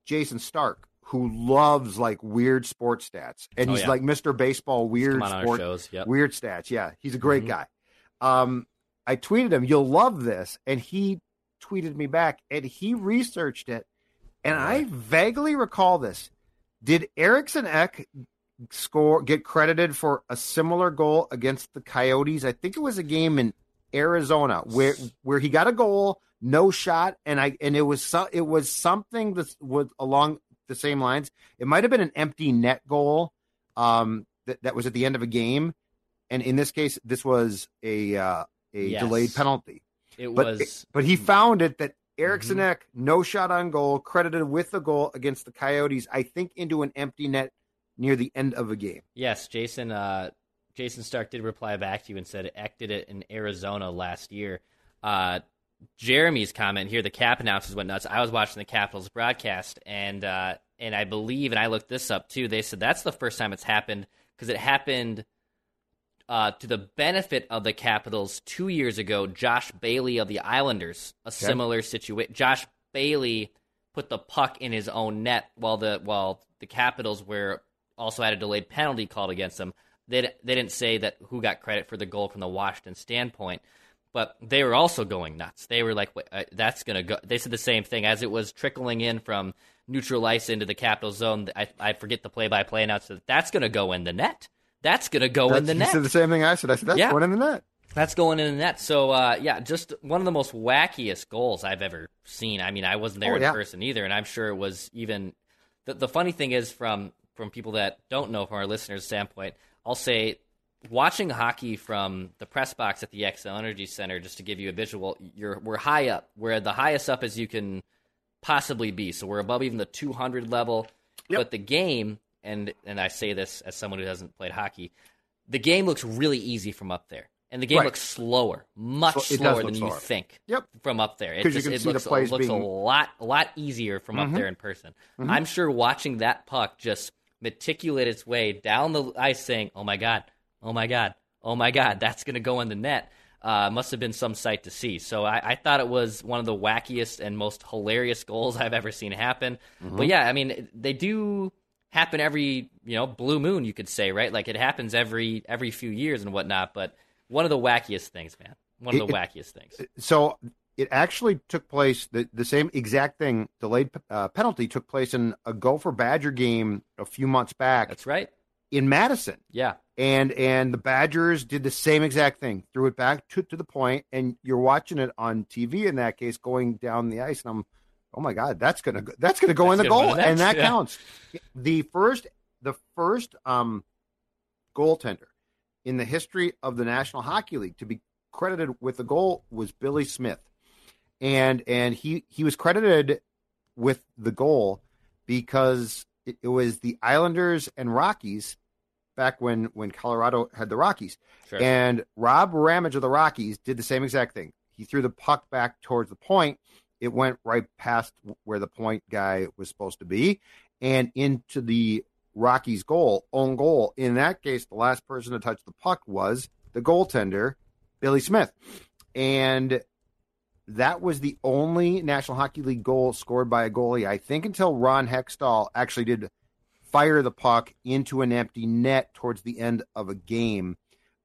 Jayson Stark, who loves like weird sports stats, and Oh, he's yeah. like Mr. Baseball weird come on our sport, shows, yep. weird stats. Yeah, he's a great Mhm. guy. Um, I tweeted him, "You'll love this," and he tweeted me back, and he researched it, and I vaguely recall this. Did Eriksson Ek score get credited for a similar goal against the Coyotes? I think it was a game in Arizona where where he got a goal, no shot, and I and it was so, it was something that was along the same lines. It might have been an empty net goal um, that that was at the end of a game, and in this case, this was a uh, a Yes. delayed penalty. It But was but he found it that Eriksson Mhm. No shot on goal, credited with the goal against the Coyotes. I think into an empty net near the end of a game. Yes, Jayson. Uh, Jayson Stark did reply back to you and said Ek did it in Arizona last year. Uh, Jeremy's comment here: the cap announcers went nuts. I was watching the Capitals broadcast, and uh, and I believe, and I looked this up too. They said that's the first time it's happened because it happened uh, to the benefit of the Capitals two years ago. Josh Bailey of the Islanders, a similar situation. Josh Bailey put the puck in his own net while the while the Capitals were also had a delayed penalty called against them. They they didn't say that who got credit for the goal from the Washington standpoint, but they were also going nuts. They were like, uh, "That's gonna go." They said the same thing as it was trickling in from neutral ice into the capital zone. I, I forget the play-by-play announcer. That's gonna go in the net. That's gonna go in the net. said the same thing I said. I said that's Yeah. going in the net. That's going in the net. So uh, yeah, just one of the most wackiest goals I've ever seen. I mean, I wasn't there Oh, in yeah. person either, and I'm sure it was even. The, the funny thing is, from from people that don't know, from our listeners' standpoint, I'll say, watching hockey from the press box at the Xcel Energy Center, just to give you a visual, you're we're high up. We're at the highest up as you can possibly be. So we're above even the 200 level. Yep. But the game, and and I say this as someone who hasn't played hockey, the game looks really easy from up there, and the game Right. looks slower, much So- slower than you think. Yep. from up there, it 'Cause you can it see the looks, plays it looks being- a lot a lot easier from up Mhm. there in person. Mhm. I'm sure watching that puck just matriculate its way down the ice, saying, "Oh my god, oh my god, oh my god, that's going to go in the net." Uh, must have been some sight to see. So I, I thought it was one of the wackiest and most hilarious goals <laughs> I've ever seen happen. Mm-hmm. But yeah, I mean, they do happen every you know blue moon, you could say, right? Like it happens every every few years and whatnot. But one of the wackiest things, man. One of the it- wackiest things. So it actually took place. The, the same exact thing, delayed uh, penalty, took place in a Gopher Badger game a few months back That's right. in Madison. Yeah. and and the Badgers did the same exact thing, threw it back to, to the point, and you're watching it on TV in that case, going down the ice, and I'm, oh my god, that's gonna go, that's gonna go in the That's gonna go goal, the and that <laughs> yeah. counts. The first the first um goaltender in the history of the National Hockey League to be credited with the goal was Billy Smith, and and he he was credited with the goal because it, it was the Islanders and Rockies back when when Colorado had the Rockies. Sure. And Rob Ramage of the Rockies did the same exact thing. He threw the puck back towards the point. It went right past where the point guy was supposed to be and into the Rockies goal, own goal. In that case, the last person to touch the puck was the goaltender, Billy Smith. And that was the only National Hockey League goal scored by a goalie, I think, until Ron Hextall actually did fire the puck into an empty net towards the end of a game,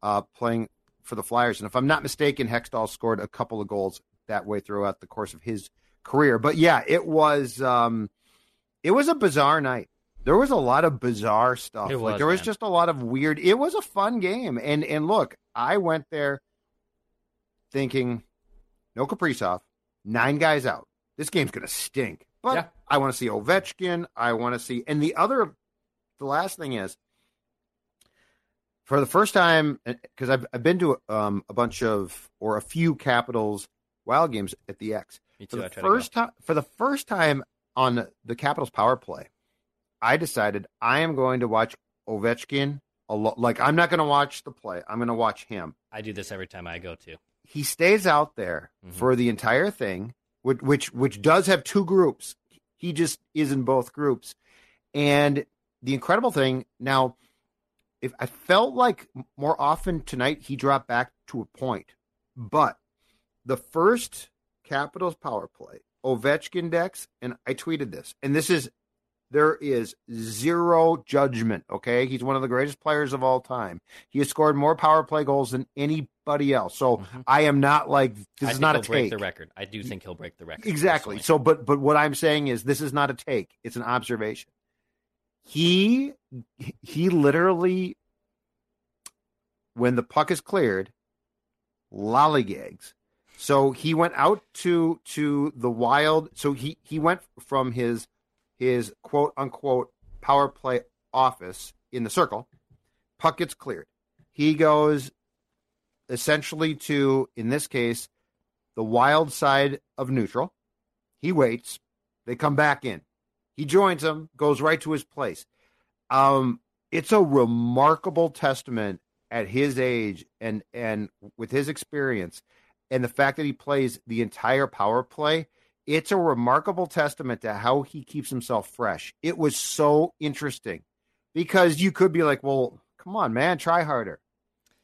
uh, playing for the Flyers. And if I'm not mistaken, Hextall scored a couple of goals that way throughout the course of his career. But yeah, it was um, it was a bizarre night. There was a lot of bizarre stuff. It like was, there was man. just a lot of weird. It was a fun game. And and look, I went there thinking, no Kaprizov, nine guys out. This game's gonna stink. But Yeah. I want to see Ovechkin. I want to see. And the other, the last thing is, for the first time, because I've I've been to um, a bunch of or a few Capitals Wild games at the X. Me For too. I the to first time, for the first time on the Capitals power play, I decided I am going to watch Ovechkin a lot. Like I'm not going to watch the play. I'm going to watch him. I do this every time I go to. He stays out there Mhm. for the entire thing, which, which which does have two groups. He just is in both groups, and the incredible thing now, if I felt like more often tonight he dropped back to a point, but the first Capitals power play, Ovechkin decks, and I tweeted this, and this is there is zero judgment. Okay, he's one of the greatest players of all time. He has scored more power play goals than anybody else. So Mhm. I am not like this is not a he'll break take. the record. I do think he'll break the record. Exactly. personally. So, but but what I'm saying is this is not a take; it's an observation. He he literally, when the puck is cleared, lollygags. So he went out to to the wild. So he he went from his his quote unquote power play office in the circle. Puck gets cleared. He goes essentially to in this case the wild side of neutral. He waits. They come back in. He joins them, goes right to his place. Um, it's a remarkable testament at his age and and with his experience and the fact that he plays the entire power play. It's a remarkable testament to how he keeps himself fresh. It was so interesting because you could be like, "Well, come on, man, try harder."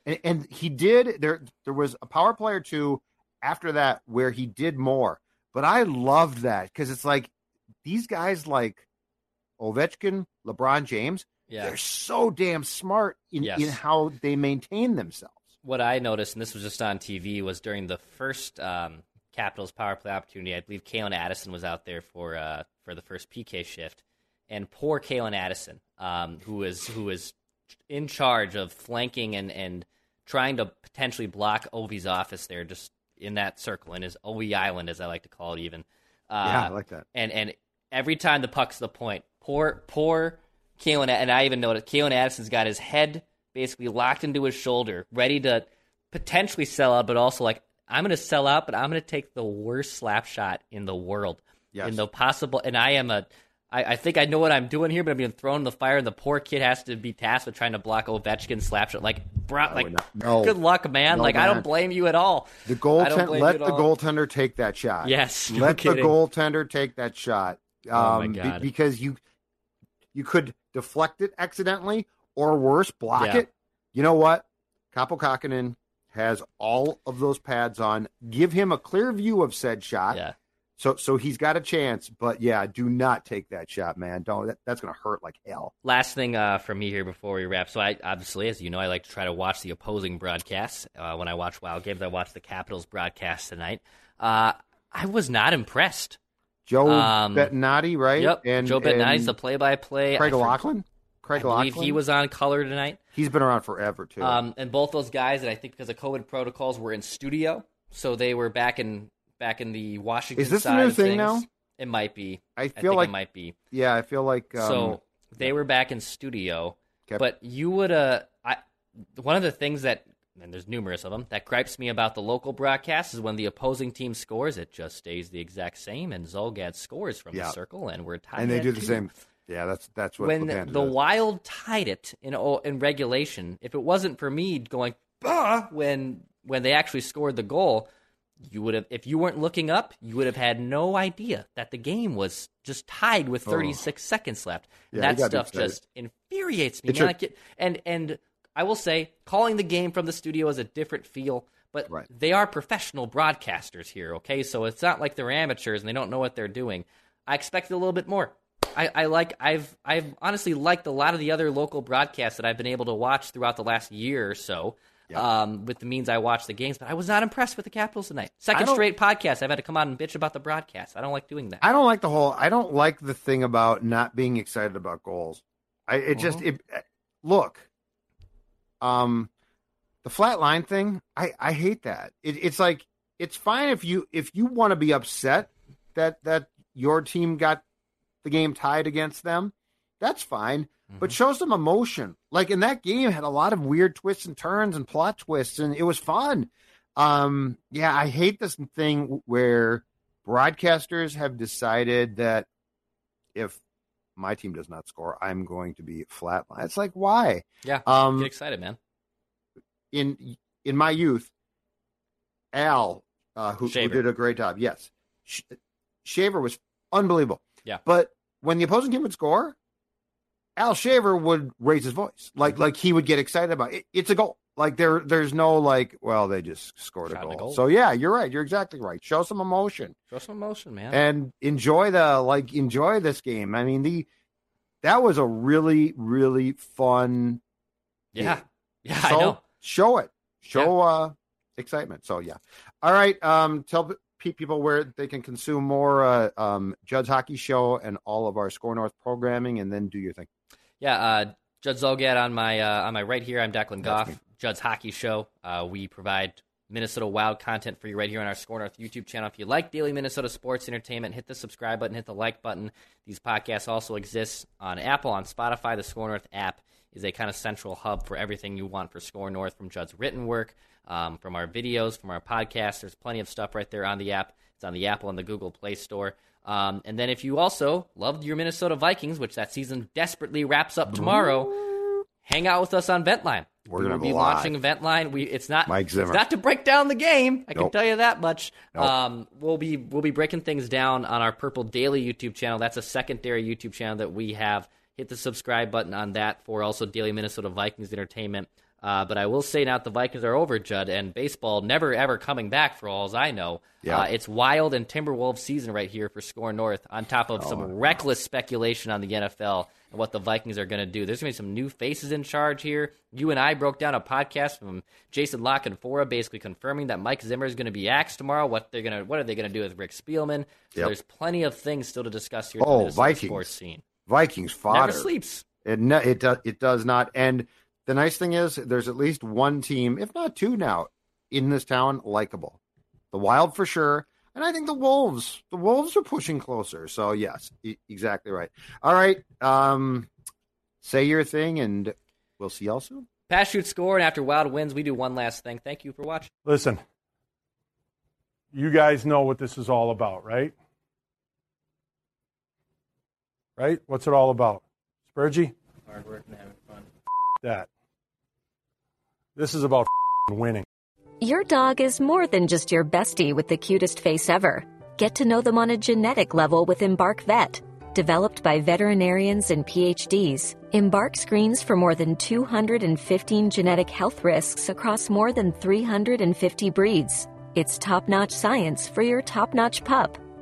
And, and he did. There, there was a power play or two after that where he did more. But I loved that because it's like these guys like Ovechkin, LeBron James, yeah. they're so damn smart in, Yes. in how they maintain themselves. what I noticed, and this was just on TV, was during the first um, Capitals power play opportunity. I believe Calen Addison was out there for uh, for the first PK shift, and poor Calen Addison, um, who is who is in charge of flanking and and trying to potentially block Ovi's office there, just in that circle in his Ovi Island, as I like to call it, even. Uh, yeah, I like that. and and every time the puck's the point, poor poor Calen, and I even noticed Calen Addison's got his head basically locked into his shoulder, ready to potentially sell out, but also like I'm going to sell out, but I'm going to take the worst slap shot in the world, Yes. in the possible. And I am a, I, I think I know what I'm doing here, but I'm being thrown in the fire, and the poor kid has to be tasked with trying to block Ovechkin's slap shot. Like, bro, like, no. good luck, man. No, like, I don't blame you at all. The goaltender, let the all. goaltender take that shot. Yes, <laughs> no let the goaltender take that shot. Um, Oh, my be- God. because you you could deflect it accidentally, or worse, block Yeah. it. You know what? Kaapo Kahkonen has all of those pads on. Give him a clear view of said shot. Yeah. So so he's got a chance. But yeah, do not take that shot, man. Don't. That, that's going to hurt like hell. last thing uh, from me here before we wrap. So I obviously, as you know, I like to try to watch the opposing broadcasts. Uh, when I watch Wild games, I watched the Capitals broadcast tonight. Uh, I was not impressed. Joe Um, Beninati, right? Yep, And Joe Beninati's the play-by-play. Craig for- Laughlin. Craig I believe Laughlin. he was on color tonight. He's been around forever too. Um, and both those guys, and I think because of COVID protocols, were in studio, so they were back in back in the Washington. Is this the side new thing things. now? It might be. I I feel think like it might be. yeah, I feel like um, so they were back in studio, Okay. but you would uh, I one of the things that and there's numerous of them that gripes me about the local broadcast is when the opposing team scores, it just stays the exact same, and Zolgad scores from Yeah. the circle, and we're tied. and they do the two. same. Yeah, that's that's what when the does. Wild tied it in in regulation. If it wasn't for me going bah when when they actually scored the goal, you would have if you weren't looking up, you would have had no idea that the game was just tied with 36 seconds left. Oh. Yeah, that you gotta be stuff just infuriates me. Man. it- and and I will say, calling the game from the studio is a different feel. But Right. they are professional broadcasters here, okay? So it's not like they're amateurs and they don't know what they're doing. I expected a little bit more. I, I like I've I've honestly liked a lot of the other local broadcasts that I've been able to watch throughout the last year or so. Um, with the means I watch the games. But I was not impressed with the Capitals tonight. Second straight podcast. I've had to come on and bitch about the broadcast. I don't like doing that. I don't like the whole. I don't like the thing about not being excited about goals. I it just Uh-huh. it look. Um, the flat line thing. I I hate that. It, it's like it's fine if you if you want to be upset that that your team got the game tied against them. That's fine, but show some emotion. Like in that game, had a lot of weird twists and turns and plot twists, and it was fun. Um, yeah, I hate this thing where broadcasters have decided that if my team does not score, I'm going to be flatline. It's like why? Yeah, Um, get excited, man. in in my youth, Al, uh, who, who did a great job. Yes, Sh- Shaver was unbelievable. Yeah. but when the opposing team would score, Al Shaver would raise his voice, like Mm-hmm. like he would get excited about it. It's a goal. Like there, there's no like, well, they just scored a goal. a goal. So yeah, you're right. You're exactly right. Show some emotion Show some emotion, man. and enjoy the like enjoy this game. I mean the that was a really really fun. yeah, yeah, So I know. show it, show uh excitement. So yeah, all right. Um, tell people where they can consume more uh, um Judd's Hockey Show and all of our SKOR North programming, and then do your thing. Yeah, uh, Judd Zulgad on my uh, on my right here. I'm Declan Goff. Judd's Hockey Show. Uh, we provide Minnesota Wild content for you right here on our SKOR North YouTube channel. If you like daily Minnesota sports entertainment, hit the subscribe button, hit the like button. These podcasts also exist on Apple, on Spotify. The SKOR North app is a kind of central hub for everything you want for SKOR North from Judd's written work, um, from our videos, from our podcasts. There's plenty of stuff right there on the app. It's on the Apple and the Google Play Store. Um, and then if you also loved your Minnesota Vikings, which that season desperately wraps up tomorrow, hang out with us on Ventline. We're we will be have a lot. launching Ventline. We it's not Mike Zimmer. not to break down the game. I can tell you that much. Nope. Um, we'll be we'll be breaking things down on our Purple Daily YouTube channel. That's a secondary YouTube channel that we have. Hit the subscribe button on that for also Daily Minnesota Vikings entertainment. Uh, but I will say now that the Vikings are over, Judd, and baseball never ever coming back for all as I know. Yeah. Uh, it's Wild and Timberwolves season right here for SKOR North, on top of Oh, some reckless speculation on the NFL and what the Vikings are going to do. There's going to be some new faces in charge here. You and I broke down a podcast from Jason La Canfora, basically confirming that Mike Zimmer is going to be axed tomorrow. What they're going to, what are they going to do with Rick Spielman? So Yep. there's plenty of things still to discuss here. Oh, Vikings. sports scene. Vikings fodder. Never sleeps. It ne- it does it does not. And the nice thing is, there's at least one team, if not two now, in this town likable. The Wild for sure, and I think the Wolves. The Wolves are pushing closer. So yes, e- exactly right. All right, um, say your thing, and we'll see y'all soon. Pass, shoot, score, and after Wild wins, we do one last thing. Thank you for watching. Listen, you guys know what this is all about, right? Right? What's it all about? Spurgey? Hard work and having fun. That. This is about winning. Your dog is more than just your bestie with the cutest face ever. Get to know them on a genetic level with Embark Vet. Developed by veterinarians and PhDs, Embark screens for more than 215 genetic health risks across more than 350 breeds. It's top notch science for your top notch pup.